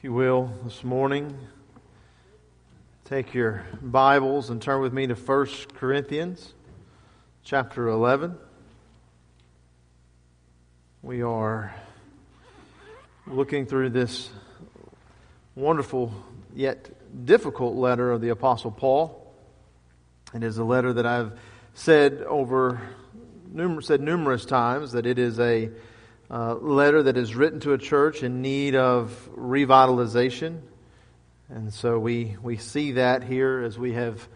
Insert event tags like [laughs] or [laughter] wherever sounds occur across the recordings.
If you will, this morning, take your Bibles and turn with me to 1 Corinthians chapter 11. We are looking through this wonderful yet difficult letter of the Apostle Paul. It is a letter that I've said over said numerous times that it is a uh, letter that is written to a church in need of revitalization. And so we, we see that here as we have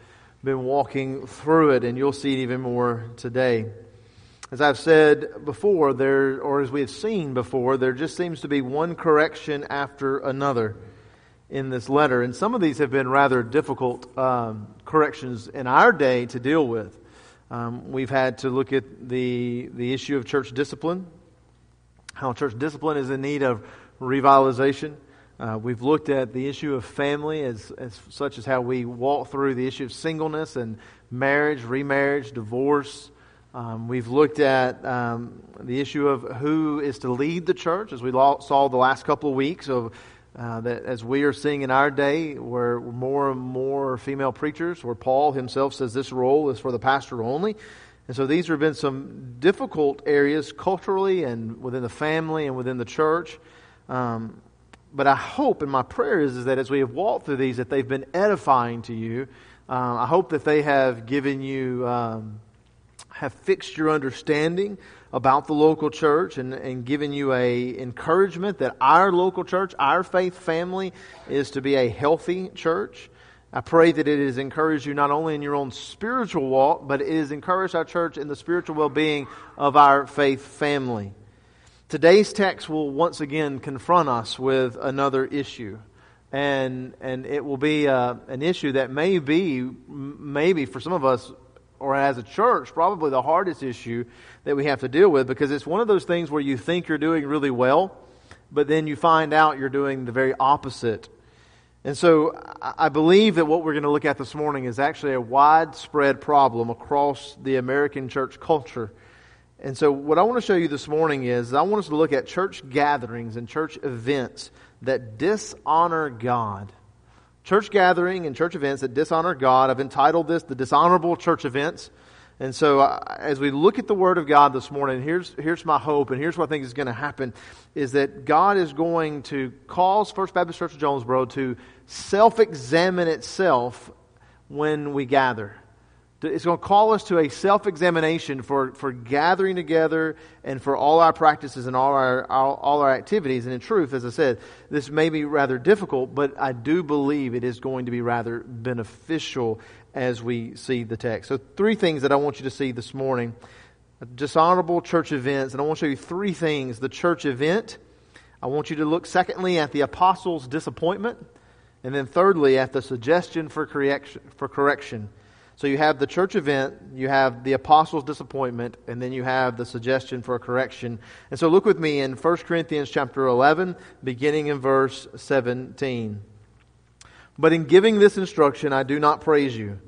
been walking through it, and you'll see it even more today. As I've said before, there, or as we have seen before, there just seems to be one correction after another in this letter. And some of these have been rather difficult um, corrections in our day to deal with. Um, we've had to look at the, the issue of church discipline how church discipline is in need of revitalization. Uh, we've looked at the issue of family as, as such as how we walk through the issue of singleness and marriage, remarriage, divorce. Um, we've looked at um, the issue of who is to lead the church, as we saw the last couple of weeks. Of uh, that, as we are seeing in our day, where more and more female preachers, where Paul himself says this role is for the pastor only. And so these have been some difficult areas culturally and within the family and within the church. Um, but I hope, and my prayer is, is that as we have walked through these, that they've been edifying to you. Uh, I hope that they have given you, um, have fixed your understanding about the local church and, and given you a encouragement that our local church, our faith family, is to be a healthy church. I pray that it has encouraged you not only in your own spiritual walk, but it has encouraged our church in the spiritual well being of our faith family. Today's text will once again confront us with another issue. And, and it will be uh, an issue that may be, maybe for some of us, or as a church, probably the hardest issue that we have to deal with because it's one of those things where you think you're doing really well, but then you find out you're doing the very opposite and so I believe that what we're going to look at this morning is actually a widespread problem across the American church culture. And so what I want to show you this morning is I want us to look at church gatherings and church events that dishonor God. Church gathering and church events that dishonor God. I've entitled this The Dishonorable Church Events. And so, uh, as we look at the Word of God this morning, here's, here's my hope, and here's what I think is going to happen is that God is going to cause First Baptist Church of Jonesboro to self examine itself when we gather. It's going to call us to a self examination for, for gathering together and for all our practices and all our, all, all, our activities. And in truth, as I said, this may be rather difficult, but I do believe it is going to be rather beneficial as we see the text. So, three things that I want you to see this morning dishonorable church events. And I want to show you three things the church event. I want you to look, secondly, at the apostles' disappointment. And then, thirdly, at the suggestion for correction. For correction. So you have the church event, you have the apostles' disappointment, and then you have the suggestion for correction. And so look with me in 1 Corinthians chapter 11, beginning in verse 17. But in giving this instruction, I do not praise you,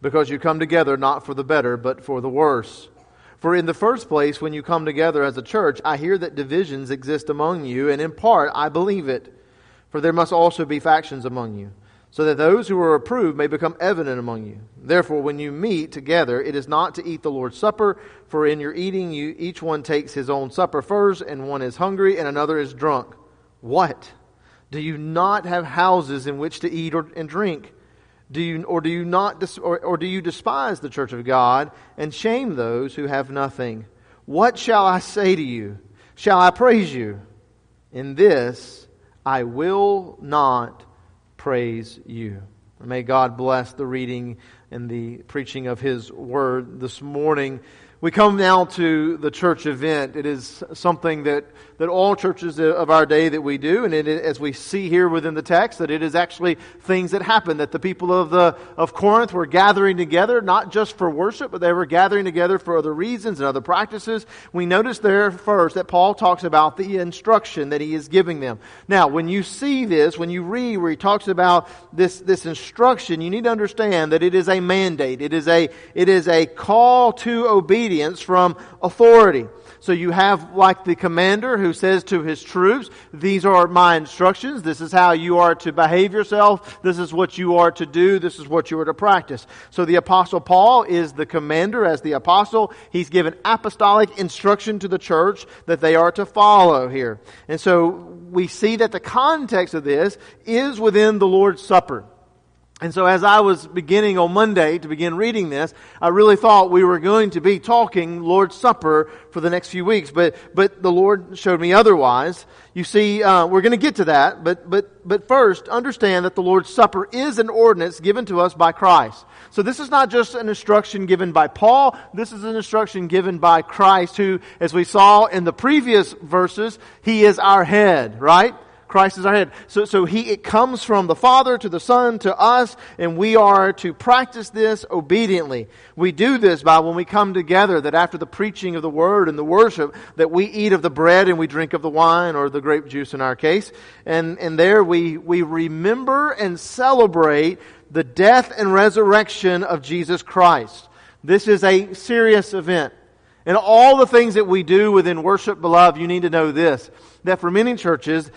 because you come together not for the better, but for the worse. For in the first place, when you come together as a church, I hear that divisions exist among you, and in part I believe it. For there must also be factions among you, so that those who are approved may become evident among you. Therefore, when you meet together, it is not to eat the Lord's Supper, for in your eating you each one takes his own supper first, and one is hungry, and another is drunk. What? Do you not have houses in which to eat or, and drink? Do you, or do you not, or, or do you despise the church of God and shame those who have nothing? What shall I say to you? Shall I praise you? In this I will not praise you. May God bless the reading and the preaching of His word this morning. We come now to the church event. It is something that, that all churches of our day that we do, and it, as we see here within the text, that it is actually things that happen. That the people of the of Corinth were gathering together, not just for worship, but they were gathering together for other reasons and other practices. We notice there first that Paul talks about the instruction that he is giving them. Now, when you see this, when you read where he talks about this this instruction, you need to understand that it is a mandate. It is a it is a call to obedience obedience from authority. So you have like the commander who says to his troops, these are my instructions. This is how you are to behave yourself. This is what you are to do. This is what you are to practice. So the apostle Paul is the commander as the apostle. He's given apostolic instruction to the church that they are to follow here. And so we see that the context of this is within the Lord's Supper. And so as I was beginning on Monday to begin reading this, I really thought we were going to be talking Lord's Supper for the next few weeks, but, but the Lord showed me otherwise. You see, uh, we're going to get to that, but, but, but first, understand that the Lord's Supper is an ordinance given to us by Christ. So this is not just an instruction given by Paul, this is an instruction given by Christ who, as we saw in the previous verses, He is our head, right? Christ is our head. So, so he, it comes from the Father to the Son to us, and we are to practice this obediently. We do this by when we come together, that after the preaching of the Word and the worship, that we eat of the bread and we drink of the wine, or the grape juice in our case. And, and there we, we remember and celebrate the death and resurrection of Jesus Christ. This is a serious event. And all the things that we do within worship, beloved, you need to know this that for many churches,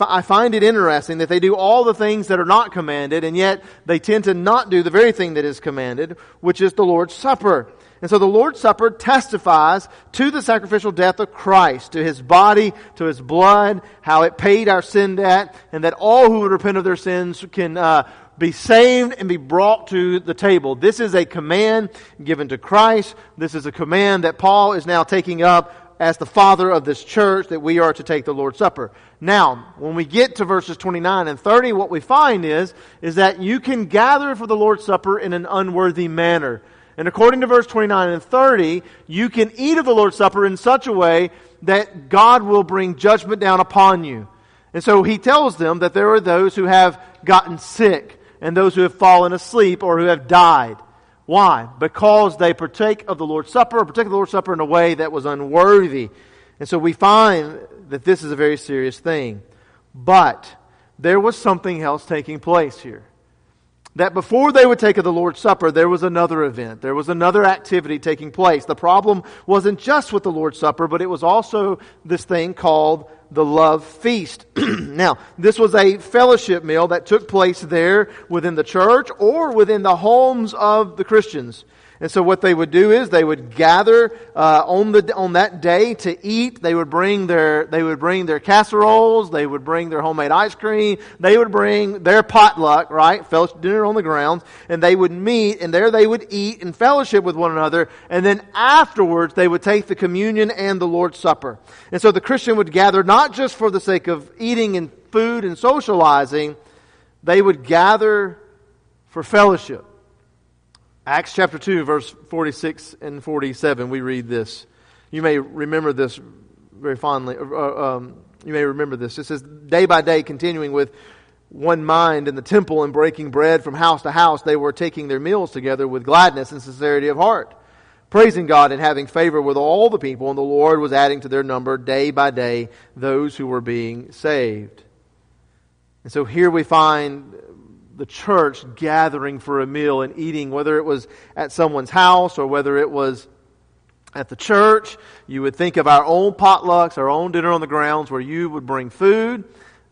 I find it interesting that they do all the things that are not commanded, and yet they tend to not do the very thing that is commanded, which is the Lord's Supper. And so the Lord's Supper testifies to the sacrificial death of Christ, to His body, to His blood, how it paid our sin debt, and that all who would repent of their sins can uh, be saved and be brought to the table. This is a command given to Christ. This is a command that Paul is now taking up as the father of this church that we are to take the Lord's Supper. Now, when we get to verses 29 and 30, what we find is, is that you can gather for the Lord's Supper in an unworthy manner. And according to verse 29 and 30, you can eat of the Lord's Supper in such a way that God will bring judgment down upon you. And so he tells them that there are those who have gotten sick and those who have fallen asleep or who have died. Why? Because they partake of the Lord's Supper, or partake of the Lord's Supper in a way that was unworthy. And so we find that this is a very serious thing. But there was something else taking place here. That before they would take of the Lord's Supper, there was another event. There was another activity taking place. The problem wasn't just with the Lord's Supper, but it was also this thing called the love feast. [clears throat] now, this was a fellowship meal that took place there within the church or within the homes of the Christians. And so what they would do is they would gather uh, on the on that day to eat. They would bring their they would bring their casseroles. They would bring their homemade ice cream. They would bring their potluck, right? Fellowship dinner on the grounds, and they would meet, and there they would eat and fellowship with one another. And then afterwards, they would take the communion and the Lord's Supper. And so the Christian would gather not just for the sake of eating and food and socializing. They would gather for fellowship. Acts chapter 2, verse 46 and 47, we read this. You may remember this very fondly. Uh, um, you may remember this. It says, day by day, continuing with one mind in the temple and breaking bread from house to house, they were taking their meals together with gladness and sincerity of heart, praising God and having favor with all the people. And the Lord was adding to their number day by day those who were being saved. And so here we find the church gathering for a meal and eating, whether it was at someone's house or whether it was at the church. You would think of our own potlucks, our own dinner on the grounds where you would bring food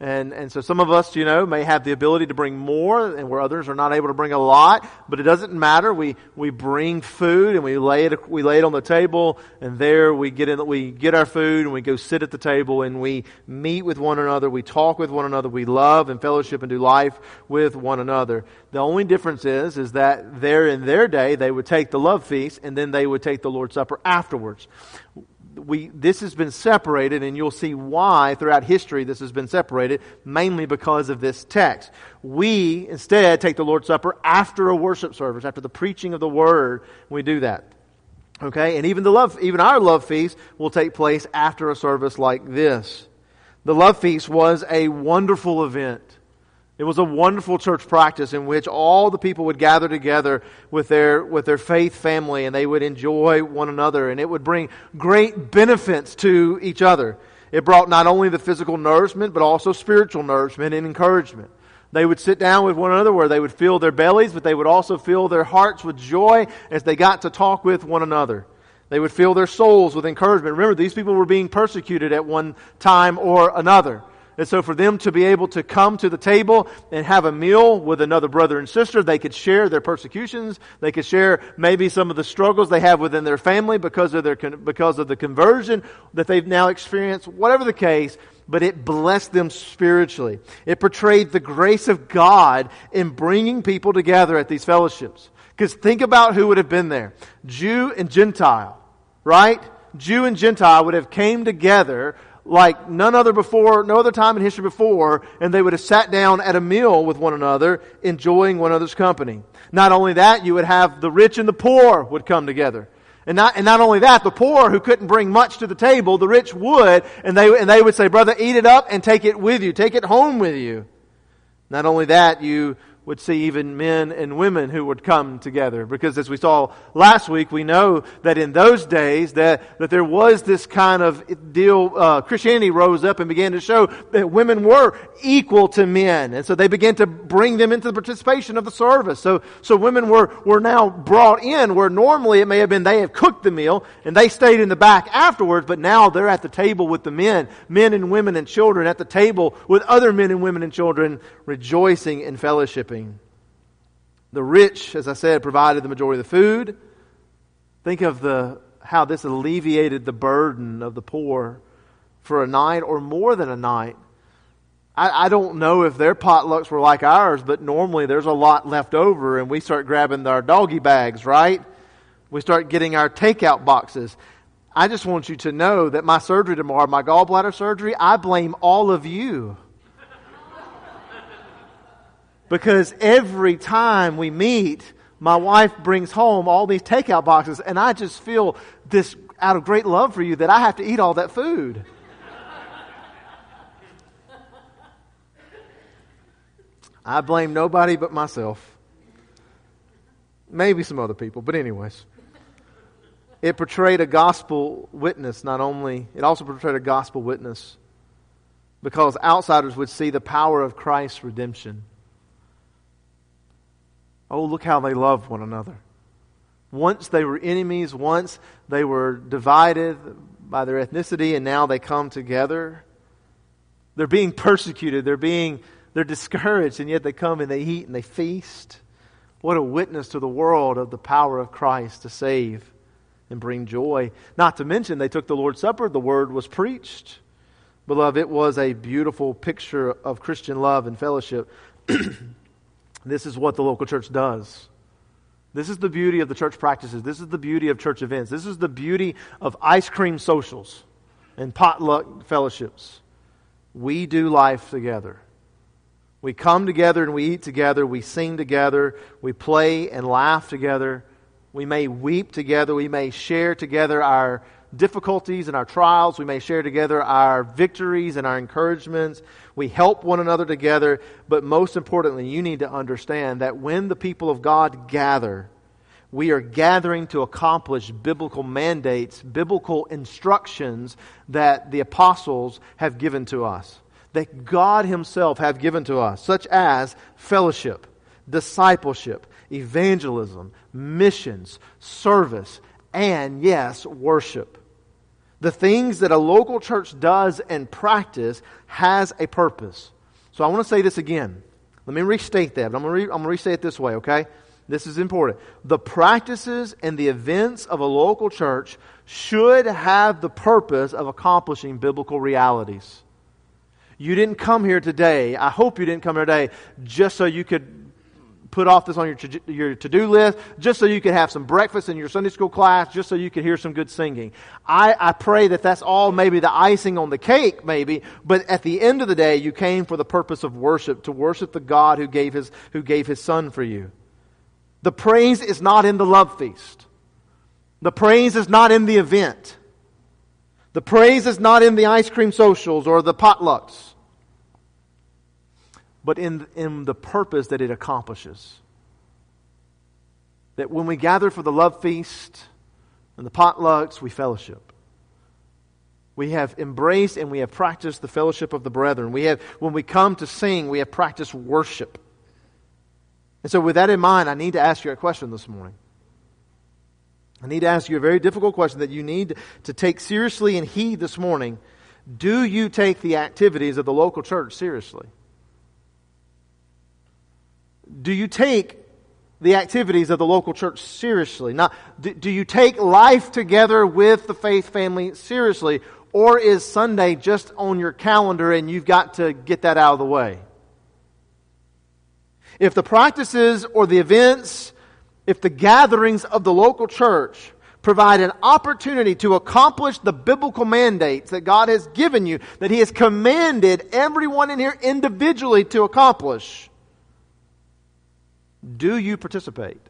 and, and so some of us, you know, may have the ability to bring more and where others are not able to bring a lot, but it doesn't matter. We, we bring food and we lay it, we lay it on the table and there we get in, we get our food and we go sit at the table and we meet with one another. We talk with one another. We love and fellowship and do life with one another. The only difference is, is that there in their day, they would take the love feast and then they would take the Lord's Supper afterwards we, this has been separated, and you'll see why throughout history this has been separated, mainly because of this text. We instead take the Lord's Supper after a worship service, after the preaching of the Word. We do that. Okay? And even the love, even our love feast will take place after a service like this. The love feast was a wonderful event. It was a wonderful church practice in which all the people would gather together with their, with their faith family and they would enjoy one another and it would bring great benefits to each other. It brought not only the physical nourishment, but also spiritual nourishment and encouragement. They would sit down with one another where they would fill their bellies, but they would also fill their hearts with joy as they got to talk with one another. They would fill their souls with encouragement. Remember, these people were being persecuted at one time or another. And so for them to be able to come to the table and have a meal with another brother and sister, they could share their persecutions. They could share maybe some of the struggles they have within their family because of their, because of the conversion that they've now experienced. Whatever the case, but it blessed them spiritually. It portrayed the grace of God in bringing people together at these fellowships. Because think about who would have been there. Jew and Gentile, right? Jew and Gentile would have came together like none other before, no other time in history before, and they would have sat down at a meal with one another, enjoying one another's company. Not only that, you would have the rich and the poor would come together. And not, and not only that, the poor who couldn't bring much to the table, the rich would, and they, and they would say, brother, eat it up and take it with you. Take it home with you. Not only that, you would see even men and women who would come together. Because as we saw last week, we know that in those days that, that there was this kind of deal, uh, Christianity rose up and began to show that women were equal to men. And so they began to bring them into the participation of the service. So, so women were, were now brought in where normally it may have been they have cooked the meal and they stayed in the back afterwards, but now they're at the table with the men, men and women and children at the table with other men and women and children rejoicing and fellowshipping. The rich, as I said, provided the majority of the food. Think of the, how this alleviated the burden of the poor for a night or more than a night. I, I don't know if their potlucks were like ours, but normally there's a lot left over and we start grabbing our doggy bags, right? We start getting our takeout boxes. I just want you to know that my surgery tomorrow, my gallbladder surgery, I blame all of you. Because every time we meet, my wife brings home all these takeout boxes, and I just feel this out of great love for you that I have to eat all that food. I blame nobody but myself. Maybe some other people, but, anyways. It portrayed a gospel witness, not only, it also portrayed a gospel witness because outsiders would see the power of Christ's redemption. Oh, look how they love one another. Once they were enemies, once they were divided by their ethnicity, and now they come together. They're being persecuted, they're being they're discouraged, and yet they come and they eat and they feast. What a witness to the world of the power of Christ to save and bring joy. Not to mention, they took the Lord's Supper, the word was preached. Beloved, it was a beautiful picture of Christian love and fellowship. [clears throat] This is what the local church does. This is the beauty of the church practices. This is the beauty of church events. This is the beauty of ice cream socials and potluck fellowships. We do life together. We come together and we eat together. We sing together. We play and laugh together. We may weep together. We may share together our difficulties and our trials. We may share together our victories and our encouragements. We help one another together. But most importantly, you need to understand that when the people of God gather, we are gathering to accomplish biblical mandates, biblical instructions that the apostles have given to us, that God Himself have given to us, such as fellowship, discipleship, evangelism, missions, service, and yes, worship. The things that a local church does and practice has a purpose. So I want to say this again. Let me restate that, I'm going, re- I'm going to restate it this way, okay? This is important. The practices and the events of a local church should have the purpose of accomplishing biblical realities. You didn't come here today, I hope you didn't come here today just so you could put off this on your, to, your to-do list just so you could have some breakfast in your Sunday school class, just so you could hear some good singing. I, I pray that that's all maybe the icing on the cake, maybe, but at the end of the day, you came for the purpose of worship, to worship the God who gave his, who gave his son for you. The praise is not in the love feast. The praise is not in the event. The praise is not in the ice cream socials or the potlucks but in, in the purpose that it accomplishes. That when we gather for the love feast and the potlucks, we fellowship. We have embraced and we have practiced the fellowship of the brethren. We have, when we come to sing, we have practiced worship. And so, with that in mind, I need to ask you a question this morning. I need to ask you a very difficult question that you need to take seriously and heed this morning. Do you take the activities of the local church seriously? Do you take the activities of the local church seriously? Now, do, do you take life together with the faith family seriously? Or is Sunday just on your calendar and you've got to get that out of the way? If the practices or the events, if the gatherings of the local church provide an opportunity to accomplish the biblical mandates that God has given you, that He has commanded everyone in here individually to accomplish, do you participate?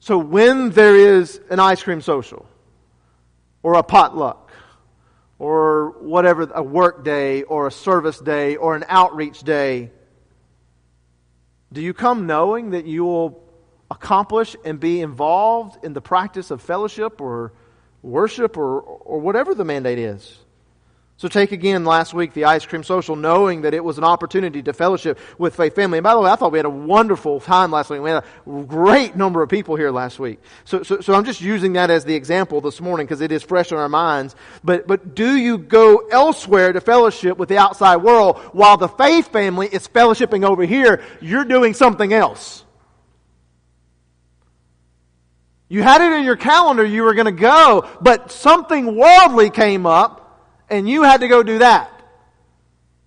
So when there is an ice cream social, or a potluck, or whatever, a work day, or a service day, or an outreach day, do you come knowing that you will accomplish and be involved in the practice of fellowship or worship or, or whatever the mandate is? So take again last week the ice cream social, knowing that it was an opportunity to fellowship with Faith Family. And by the way, I thought we had a wonderful time last week. We had a great number of people here last week. So, so, so I'm just using that as the example this morning because it is fresh in our minds. But, but do you go elsewhere to fellowship with the outside world while the Faith Family is fellowshipping over here? You're doing something else. You had it in your calendar you were going to go, but something worldly came up and you had to go do that.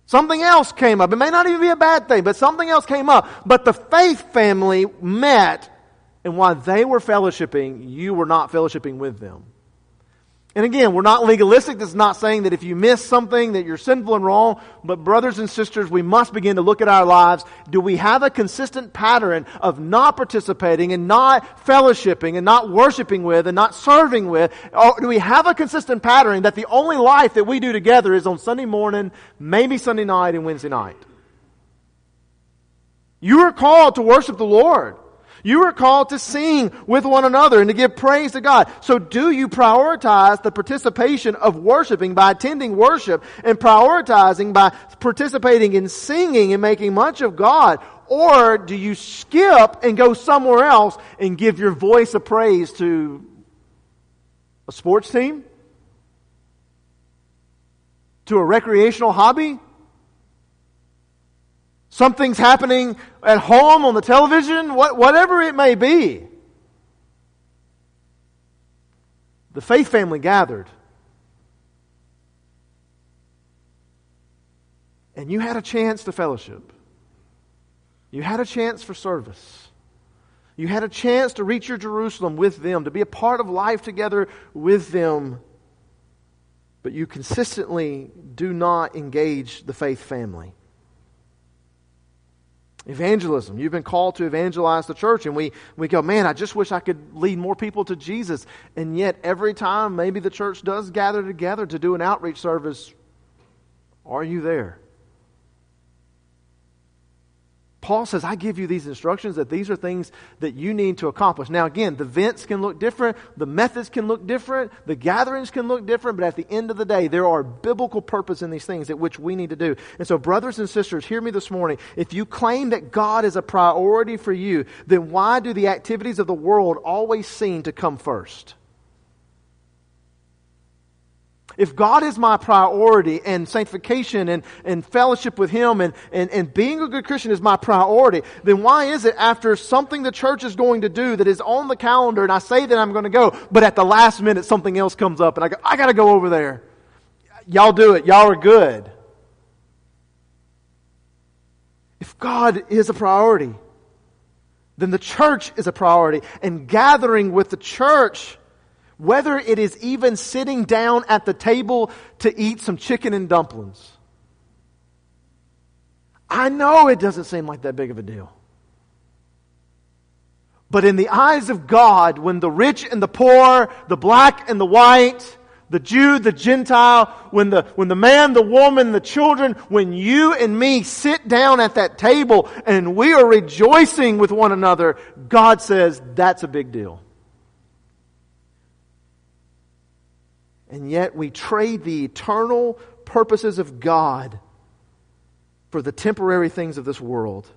Something else came up. It may not even be a bad thing, but something else came up. But the faith family met, and while they were fellowshipping, you were not fellowshipping with them. And again, we're not legalistic. This is not saying that if you miss something that you're sinful and wrong. But brothers and sisters, we must begin to look at our lives. Do we have a consistent pattern of not participating and not fellowshipping and not worshiping with and not serving with? Or do we have a consistent pattern that the only life that we do together is on Sunday morning, maybe Sunday night and Wednesday night? You are called to worship the Lord. You are called to sing with one another and to give praise to God. So do you prioritize the participation of worshiping by attending worship and prioritizing by participating in singing and making much of God? Or do you skip and go somewhere else and give your voice of praise to a sports team? To a recreational hobby? Something's happening at home on the television, what, whatever it may be. The faith family gathered. And you had a chance to fellowship. You had a chance for service. You had a chance to reach your Jerusalem with them, to be a part of life together with them. But you consistently do not engage the faith family. Evangelism. You've been called to evangelize the church, and we, we go, man, I just wish I could lead more people to Jesus. And yet, every time maybe the church does gather together to do an outreach service, are you there? Paul says, I give you these instructions that these are things that you need to accomplish. Now, again, the events can look different, the methods can look different, the gatherings can look different, but at the end of the day, there are biblical purpose in these things at which we need to do. And so, brothers and sisters, hear me this morning. If you claim that God is a priority for you, then why do the activities of the world always seem to come first? If God is my priority and sanctification and, and fellowship with Him and, and, and being a good Christian is my priority, then why is it after something the church is going to do that is on the calendar and I say that I'm going to go, but at the last minute something else comes up and I go, I got to go over there. Y'all do it. Y'all are good. If God is a priority, then the church is a priority. And gathering with the church whether it is even sitting down at the table to eat some chicken and dumplings. I know it doesn't seem like that big of a deal. But in the eyes of God, when the rich and the poor, the black and the white, the Jew, the Gentile, when the, when the man, the woman, the children, when you and me sit down at that table and we are rejoicing with one another, God says that's a big deal. And yet we trade the eternal purposes of God for the temporary things of this world.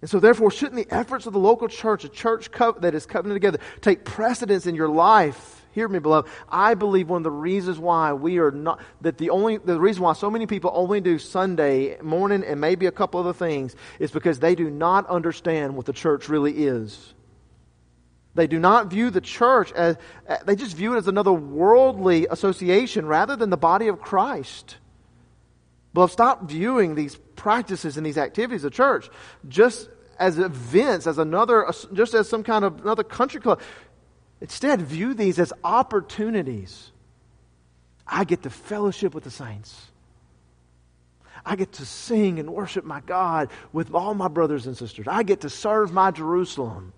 And so, therefore, shouldn't the efforts of the local church, a church co- that is covenant together, take precedence in your life? Hear me, beloved. I believe one of the reasons why we are not, that the only, the reason why so many people only do Sunday morning and maybe a couple other things is because they do not understand what the church really is. They do not view the church as, uh, they just view it as another worldly association rather than the body of Christ. Beloved, stop viewing these practices and these activities of church just as events, as another, just as some kind of another country club. Instead, view these as opportunities. I get to fellowship with the saints. I get to sing and worship my God with all my brothers and sisters. I get to serve my Jerusalem.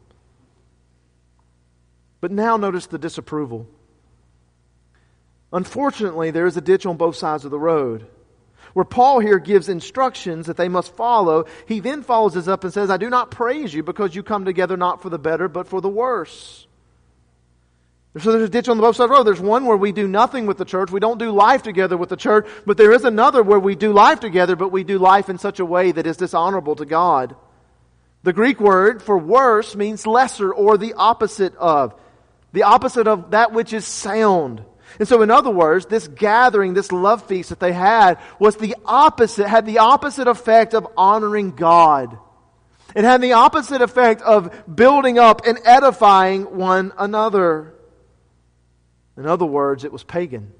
But now notice the disapproval. Unfortunately, there is a ditch on both sides of the road. Where Paul here gives instructions that they must follow, he then follows this up and says, I do not praise you because you come together not for the better, but for the worse. So there's a ditch on the both sides of the road. There's one where we do nothing with the church. We don't do life together with the church. But there is another where we do life together, but we do life in such a way that is dishonorable to God. The Greek word for worse means lesser or the opposite of. The opposite of that which is sound. And so, in other words, this gathering, this love feast that they had was the opposite, had the opposite effect of honoring God. It had the opposite effect of building up and edifying one another. In other words, it was pagan.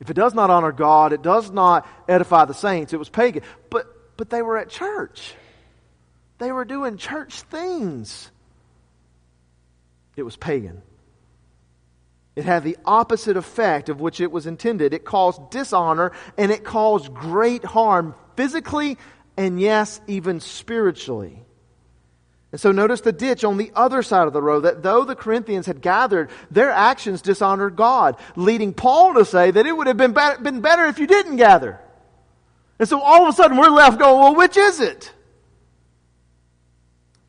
If it does not honor God, it does not edify the saints, it was pagan. But, but they were at church. They were doing church things. It was pagan. It had the opposite effect of which it was intended. It caused dishonor and it caused great harm physically and, yes, even spiritually. And so notice the ditch on the other side of the road that though the Corinthians had gathered, their actions dishonored God, leading Paul to say that it would have been, be- been better if you didn't gather. And so all of a sudden we're left going, well, which is it?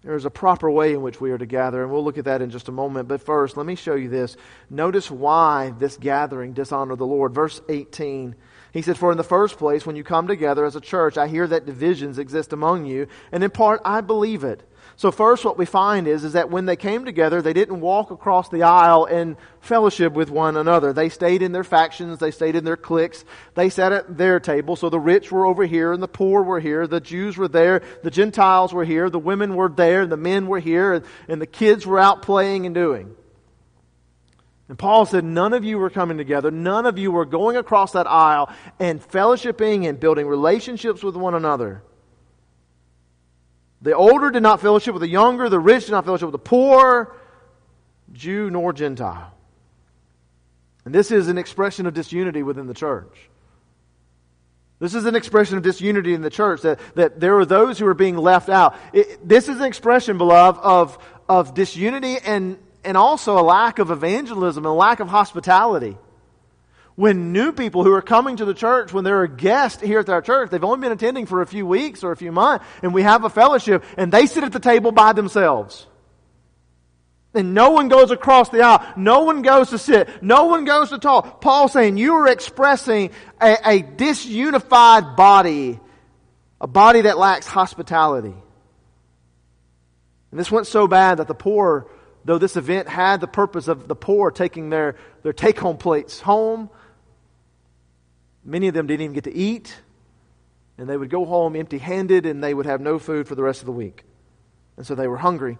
There's a proper way in which we are to gather, and we'll look at that in just a moment. But first, let me show you this. Notice why this gathering dishonored the Lord. Verse 18. He said, For in the first place, when you come together as a church, I hear that divisions exist among you, and in part I believe it. So first what we find is, is that when they came together, they didn't walk across the aisle and fellowship with one another. They stayed in their factions, they stayed in their cliques, they sat at their table. So the rich were over here and the poor were here, the Jews were there, the Gentiles were here, the women were there, the men were here, and, and the kids were out playing and doing. And Paul said, none of you were coming together. None of you were going across that aisle and fellowshipping and building relationships with one another. The older did not fellowship with the younger, the rich did not fellowship with the poor, Jew nor Gentile. And this is an expression of disunity within the church. This is an expression of disunity in the church, that, that there are those who are being left out. It, this is an expression, beloved, of, of disunity and, and also a lack of evangelism and a lack of hospitality when new people who are coming to the church, when they're a guest here at our church, they've only been attending for a few weeks or a few months, and we have a fellowship, and they sit at the table by themselves. And no one goes across the aisle. No one goes to sit. No one goes to talk. Paul saying you are expressing a, a disunified body, a body that lacks hospitality. And this went so bad that the poor, though this event had the purpose of the poor taking their, their take home plates home, Many of them didn't even get to eat, and they would go home empty handed and they would have no food for the rest of the week. And so they were hungry.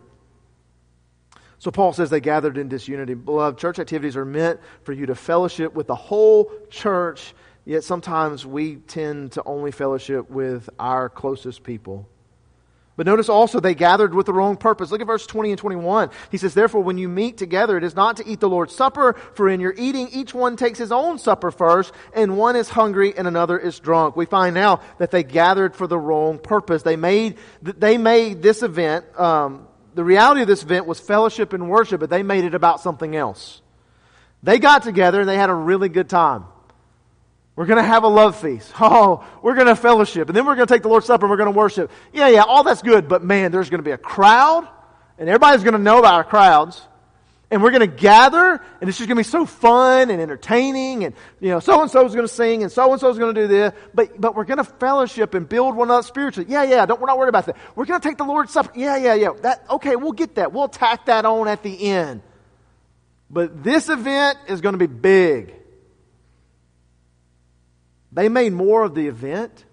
So Paul says they gathered in disunity. Beloved, church activities are meant for you to fellowship with the whole church, yet sometimes we tend to only fellowship with our closest people. But notice also they gathered with the wrong purpose. Look at verse 20 and 21. He says, Therefore, when you meet together, it is not to eat the Lord's Supper, for in your eating, each one takes his own supper first, and one is hungry and another is drunk. We find now that they gathered for the wrong purpose. They made, they made this event, um, the reality of this event was fellowship and worship, but they made it about something else. They got together and they had a really good time. We're going to have a love feast. [laughs] Oh, we're going to fellowship. And then we're going to take the Lord's Supper and we're going to worship. Yeah, yeah, all that's good. But man, there's going to be a crowd and everybody's going to know about our crowds. And we're going to gather, and it's just going to be so fun and entertaining, and, you know, so-and-so is going to sing, and so-and-so is going to do this, but, but we're going to fellowship and build one up spiritually. Yeah, yeah, don't, we're not worried about that. We're going to take the Lord's Supper. Yeah, yeah, yeah. That, okay, we'll get that. We'll tack that on at the end. But this event is going to be big. They made more of the event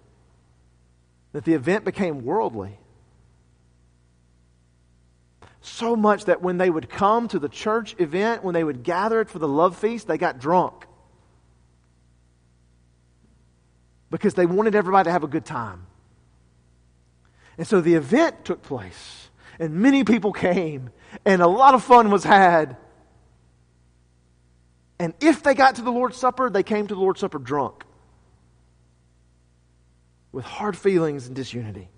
that the event became worldly. So much that when they would come to the church event, when they would gather it for the love feast, they got drunk. Because they wanted everybody to have a good time. And so the event took place, and many people came, and a lot of fun was had. And if they got to the Lord's Supper, they came to the Lord's Supper drunk with hard feelings and disunity.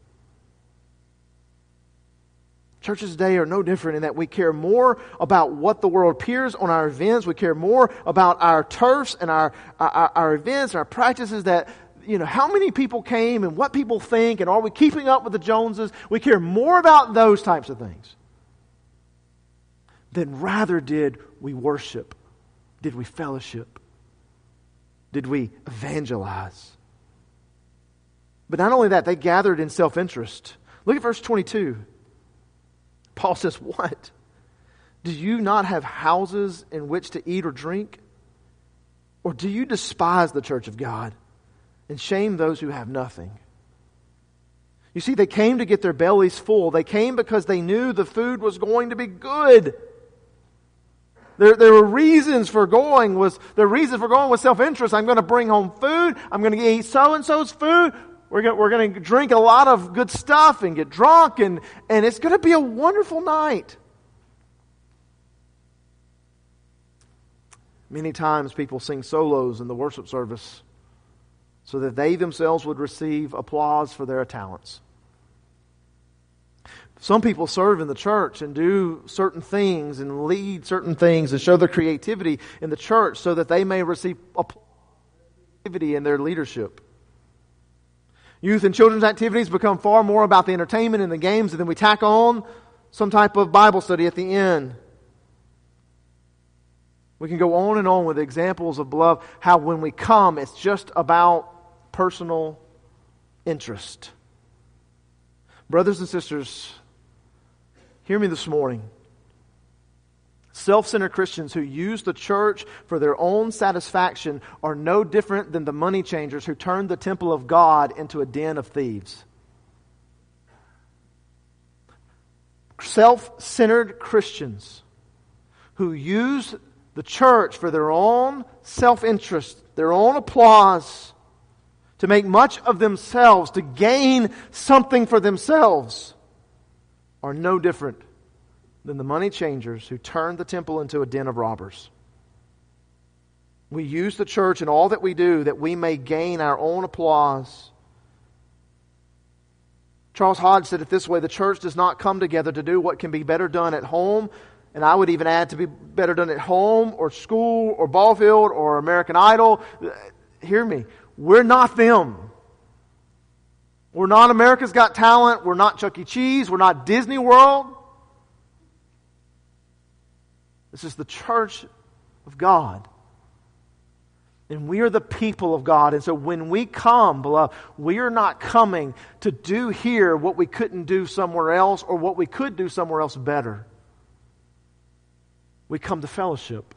Churches today are no different in that we care more about what the world appears on our events. We care more about our turfs and our, our, our events and our practices that, you know, how many people came and what people think and are we keeping up with the Joneses? We care more about those types of things than rather did we worship, did we fellowship, did we evangelize. But not only that, they gathered in self interest. Look at verse 22. Paul says, What? Do you not have houses in which to eat or drink? Or do you despise the church of God and shame those who have nothing? You see, they came to get their bellies full. They came because they knew the food was going to be good. There, there were reasons for going was, the reason for going was self-interest. I'm going to bring home food. I'm going to eat so-and-so's food. We're going, we're to drink a lot of good stuff and get drunk, and, and it's going to be a wonderful night. Many times people sing solos in the worship service so that they themselves would receive applause for their talents. Some people serve in the church and do certain things and lead certain things and show their creativity in the church so that they may receive applause in their leadership. Youth and children's activities become far more about the entertainment and the games, and then we tack on some type of Bible study at the end. We can go on and on with examples of love, how when we come, it's just about personal interest. Brothers and sisters, hear me this morning. Self centered Christians who use the church for their own satisfaction are no different than the money changers who turned the temple of God into a den of thieves. Self centered Christians who use the church for their own self interest, their own applause, to make much of themselves, to gain something for themselves, are no different than the money changers who turned the temple into a den of robbers. We use the church in all that we do that we may gain our own applause. Charles Hodge said it this way the church does not come together to do what can be better done at home, and I would even add to be better done at home or school or ball field or American Idol. Hear me. We're not them. We're not America's Got Talent. We're not Chuck E. Cheese. We're not Disney World. This is the church of God. And we are the people of God. And so when we come, beloved, we are not coming to do here what we couldn't do somewhere else or what we could do somewhere else better. We come to fellowship.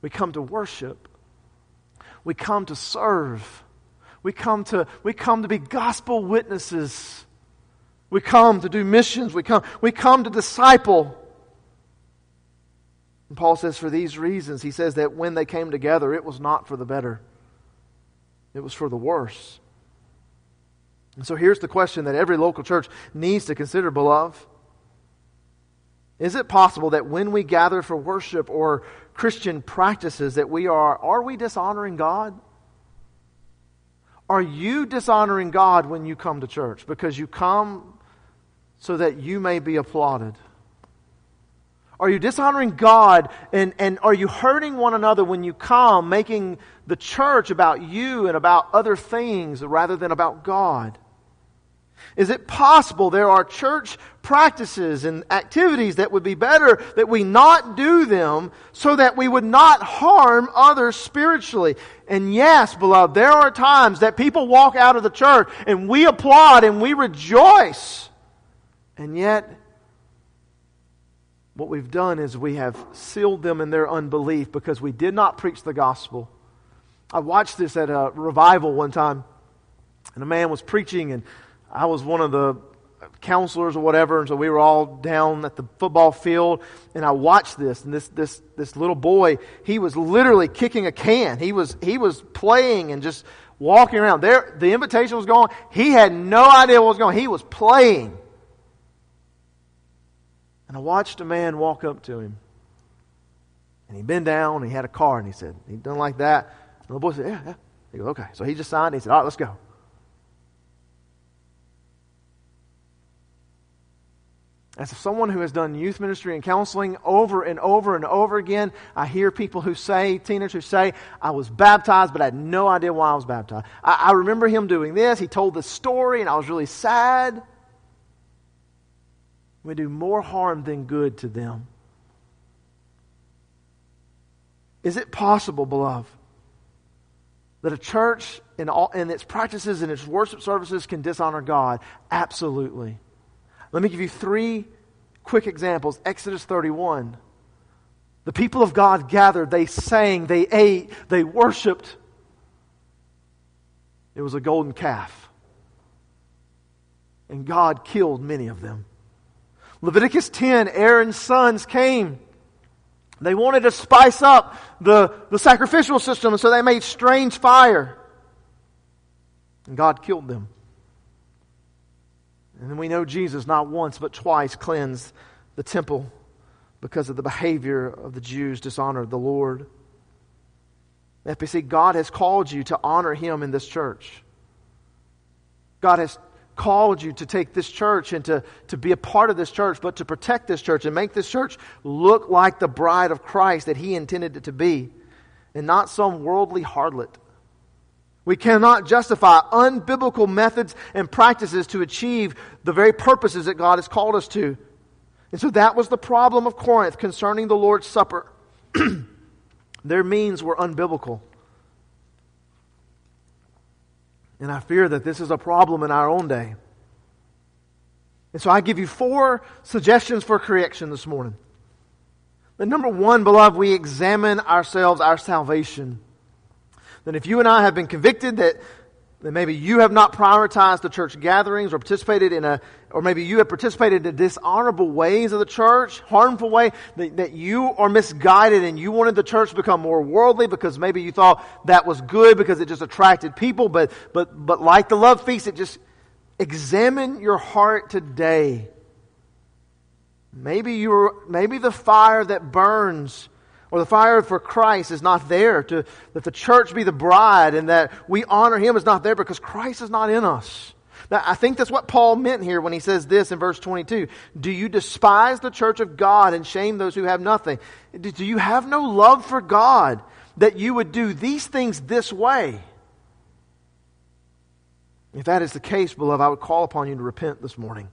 We come to worship. We come to serve. We come to, we come to be gospel witnesses. We come to do missions. We come, we come to disciple. And Paul says, for these reasons, he says that when they came together, it was not for the better, it was for the worse. And so here's the question that every local church needs to consider, beloved. Is it possible that when we gather for worship or Christian practices that we are are we dishonoring God? Are you dishonoring God when you come to church because you come so that you may be applauded? Are you dishonoring God and, and are you hurting one another when you come, making the church about you and about other things rather than about God? Is it possible there are church practices and activities that would be better that we not do them so that we would not harm others spiritually? And yes, beloved, there are times that people walk out of the church and we applaud and we rejoice. And yet, what we've done is we have sealed them in their unbelief because we did not preach the gospel. I watched this at a revival one time, and a man was preaching, and I was one of the counselors or whatever, and so we were all down at the football field, and I watched this, and this this this little boy, he was literally kicking a can. He was he was playing and just walking around. There, the invitation was going. He had no idea what was going. He was playing, and I watched a man walk up to him, and he bent down. And he had a car, and he said, "He done like that." And the boy said, "Yeah, yeah." He goes, "Okay." So he just signed. He said, "All right, let's go." As someone who has done youth ministry and counseling over and over and over again, I hear people who say, teenagers who say, I was baptized, but I had no idea why I was baptized. I, I remember him doing this. He told this story, and I was really sad. We do more harm than good to them. Is it possible, beloved, that a church in, all, in its practices and its worship services can dishonor God? Absolutely. Let me give you three quick examples. Exodus 31. The people of God gathered, they sang, they ate, they worshiped. It was a golden calf. And God killed many of them. Leviticus 10, Aaron's sons came. They wanted to spice up the, the sacrificial system, so they made strange fire. And God killed them. And then we know Jesus not once but twice cleansed the temple because of the behavior of the Jews dishonored the Lord. FBC, God has called you to honor Him in this church. God has called you to take this church and to, to be a part of this church, but to protect this church and make this church look like the bride of Christ that He intended it to be, and not some worldly harlot. We cannot justify unbiblical methods and practices to achieve the very purposes that God has called us to. And so that was the problem of Corinth concerning the Lord's Supper. [clears throat] Their means were unbiblical. And I fear that this is a problem in our own day. And so I give you four suggestions for correction this morning. The number one, beloved, we examine ourselves, our salvation then if you and I have been convicted that, that maybe you have not prioritized the church gatherings or participated in a, or maybe you have participated in dishonorable ways of the church, harmful way, that, that you are misguided and you wanted the church to become more worldly because maybe you thought that was good because it just attracted people, but, but, but like the love feast, it just, examine your heart today. Maybe you're, maybe the fire that burns or the fire for Christ is not there, to, that the church be the bride and that we honor him is not there because Christ is not in us. Now, I think that's what Paul meant here when he says this in verse 22. Do you despise the church of God and shame those who have nothing? Do you have no love for God that you would do these things this way? If that is the case, beloved, I would call upon you to repent this morning.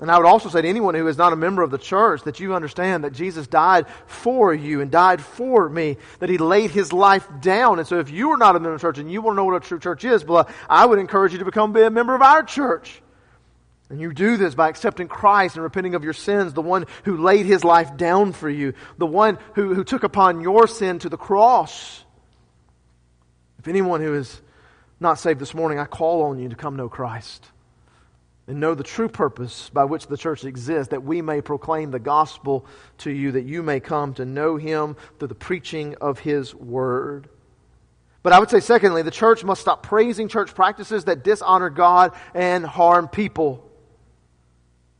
And I would also say to anyone who is not a member of the church that you understand that Jesus died for you and died for me, that he laid his life down. And so if you are not a member of the church and you want to know what a true church is, beloved, I would encourage you to become be a member of our church. And you do this by accepting Christ and repenting of your sins, the one who laid his life down for you, the one who, who took upon your sin to the cross. If anyone who is not saved this morning, I call on you to come know Christ and know the true purpose by which the church exists, that we may proclaim the gospel to you, that you may come to know him through the preaching of his word. But I would say, secondly, the church must stop praising church practices that dishonor God and harm people.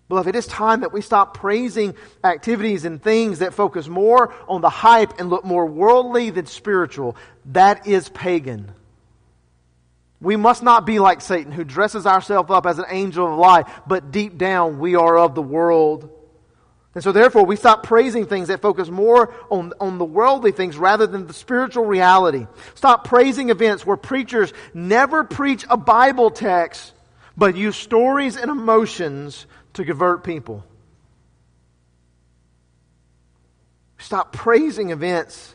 Beloved, it is time that we stop praising activities and things that focus more on the hype and look more worldly than spiritual. That is pagan. We must not be like Satan, who dresses ourselves up as an angel of light, but deep down we are of the world. And so, therefore, we stop praising things that focus more on, on the worldly things rather than the spiritual reality. Stop praising events where preachers never preach a Bible text, but use stories and emotions to convert people. Stop praising events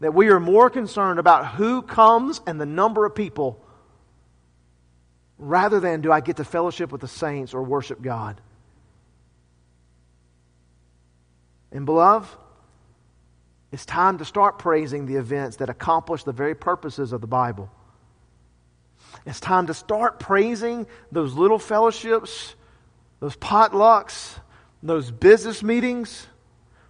that we are more concerned about who comes and the number of people rather than do I get to fellowship with the saints or worship God. And, beloved, it's time to start praising the events that accomplish the very purposes of the Bible. It's time to start praising those little fellowships, those potlucks, those business meetings,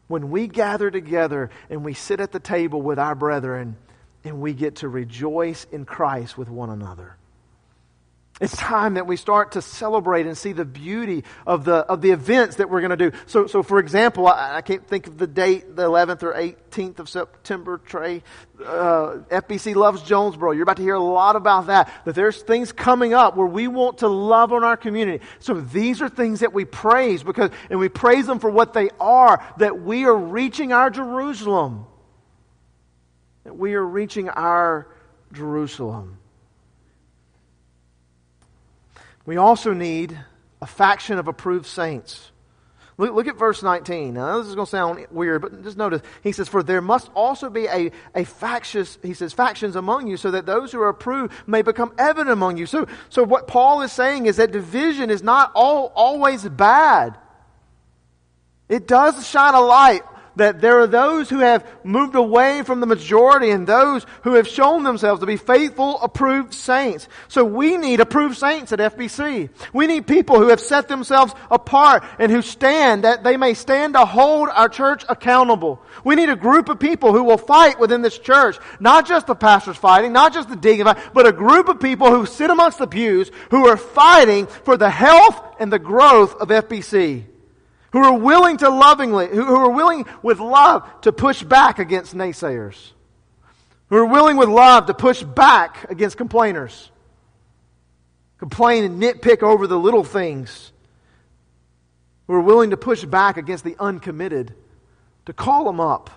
when we gather together and we sit at the table with our brethren and we get to rejoice in Christ with one another. It's time that we start to celebrate and see the beauty of the, of the events that we're going to do. So, so for example, I, I, can't think of the date, the 11th or 18th of September, Trey. Uh, FBC loves Jonesboro. You're about to hear a lot about that. That there's things coming up where we want to love on our community. So these are things that we praise because, and we praise them for what they are, that we are reaching our Jerusalem. That we are reaching our Jerusalem. We also need a faction of approved saints. Look, look, at verse 19. Now, this is going to sound weird, but just notice. He says, For there must also be a, a factious, he says, factions among you, so that those who are approved may become evident among you. So, so what Paul is saying is that division is not all, always bad. It does shine a light that there are those who have moved away from the majority and those who have shown themselves to be faithful, approved saints. So we need approved saints at FBC. We need people who have set themselves apart and who stand that they may stand to hold our church accountable. We need a group of people who will fight within this church. Not just the pastors fighting, not just the deacon fighting, but a group of people who sit amongst the pews who are fighting for the health and the growth of FBC who are willing to lovingly, who, are willing with love to push back against naysayers, who are willing with love to push back against complainers, complain and nitpick over the little things, who are willing to push back against the uncommitted, to call them up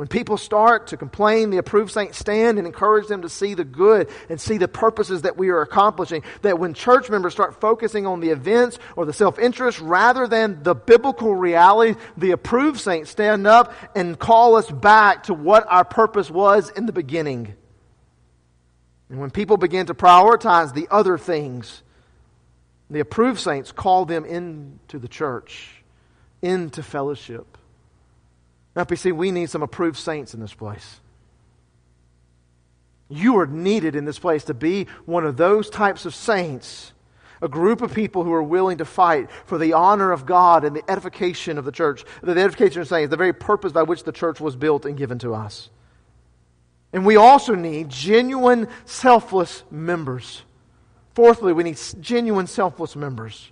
when people start to complain, the approved saints stand and encourage them to see the good and see the purposes that we are accomplishing. That when church members start focusing on the events or the self interest rather than the biblical reality, the approved saints stand up and call us back to what our purpose was in the beginning. And when people begin to prioritize the other things, the approved saints call them into the church, into fellowship. FBC, we need some approved saints in this place. You are needed in this place to be one of those types of saints, a group of people who are willing to fight for the honor of God and the edification of the church, the edification of saints, the very purpose by which the church was built and given to us. And we also need genuine, selfless members. Fourthly, we need genuine, selfless members.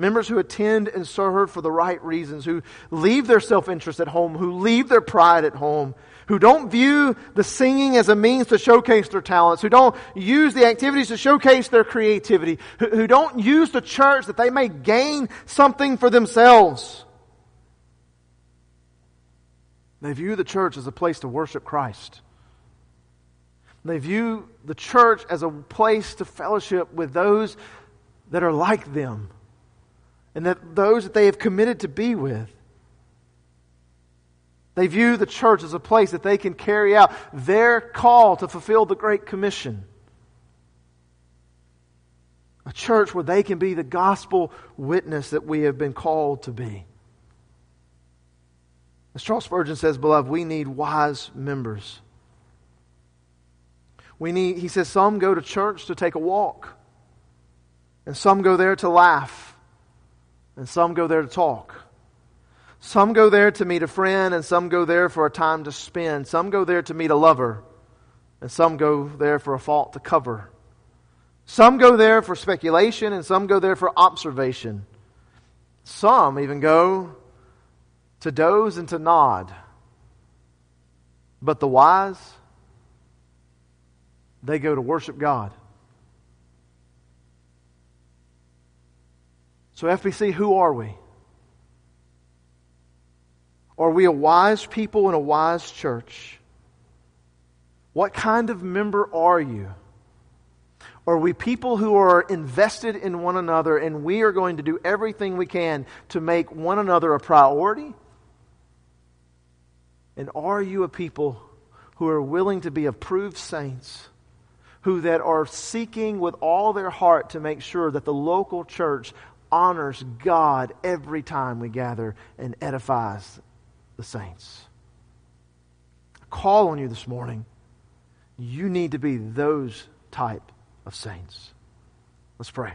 Members who attend and serve for the right reasons, who leave their self interest at home, who leave their pride at home, who don't view the singing as a means to showcase their talents, who don't use the activities to showcase their creativity, who, who don't use the church that they may gain something for themselves. They view the church as a place to worship Christ. They view the church as a place to fellowship with those that are like them and that those that they have committed to be with. They view the church as a place that they can carry out their call to fulfill the Great Commission. A church where they can be the gospel witness that we have been called to be. As Charles Spurgeon says, beloved, we need wise members. We need, he says, some go to church to take a walk, and some go there to laugh and some go there to talk. Some go there to meet a friend, and some go there for a time to spend. Some go there to meet a lover, and some go there for a fault to cover. Some go there for speculation, and some go there for observation. Some even go to doze and to nod. But the wise, they go to worship God. So, FBC, who are we? Are we a wise people in a wise church? What kind of member are you? Are we people who are invested in one another and we are going to do everything we can to make one another a priority? And are you a people who are willing to be approved saints? Who that are seeking with all their heart to make sure that the local church honors God every time we gather and edifies the saints. I call on you this morning. You need to be those type of saints. Let's pray.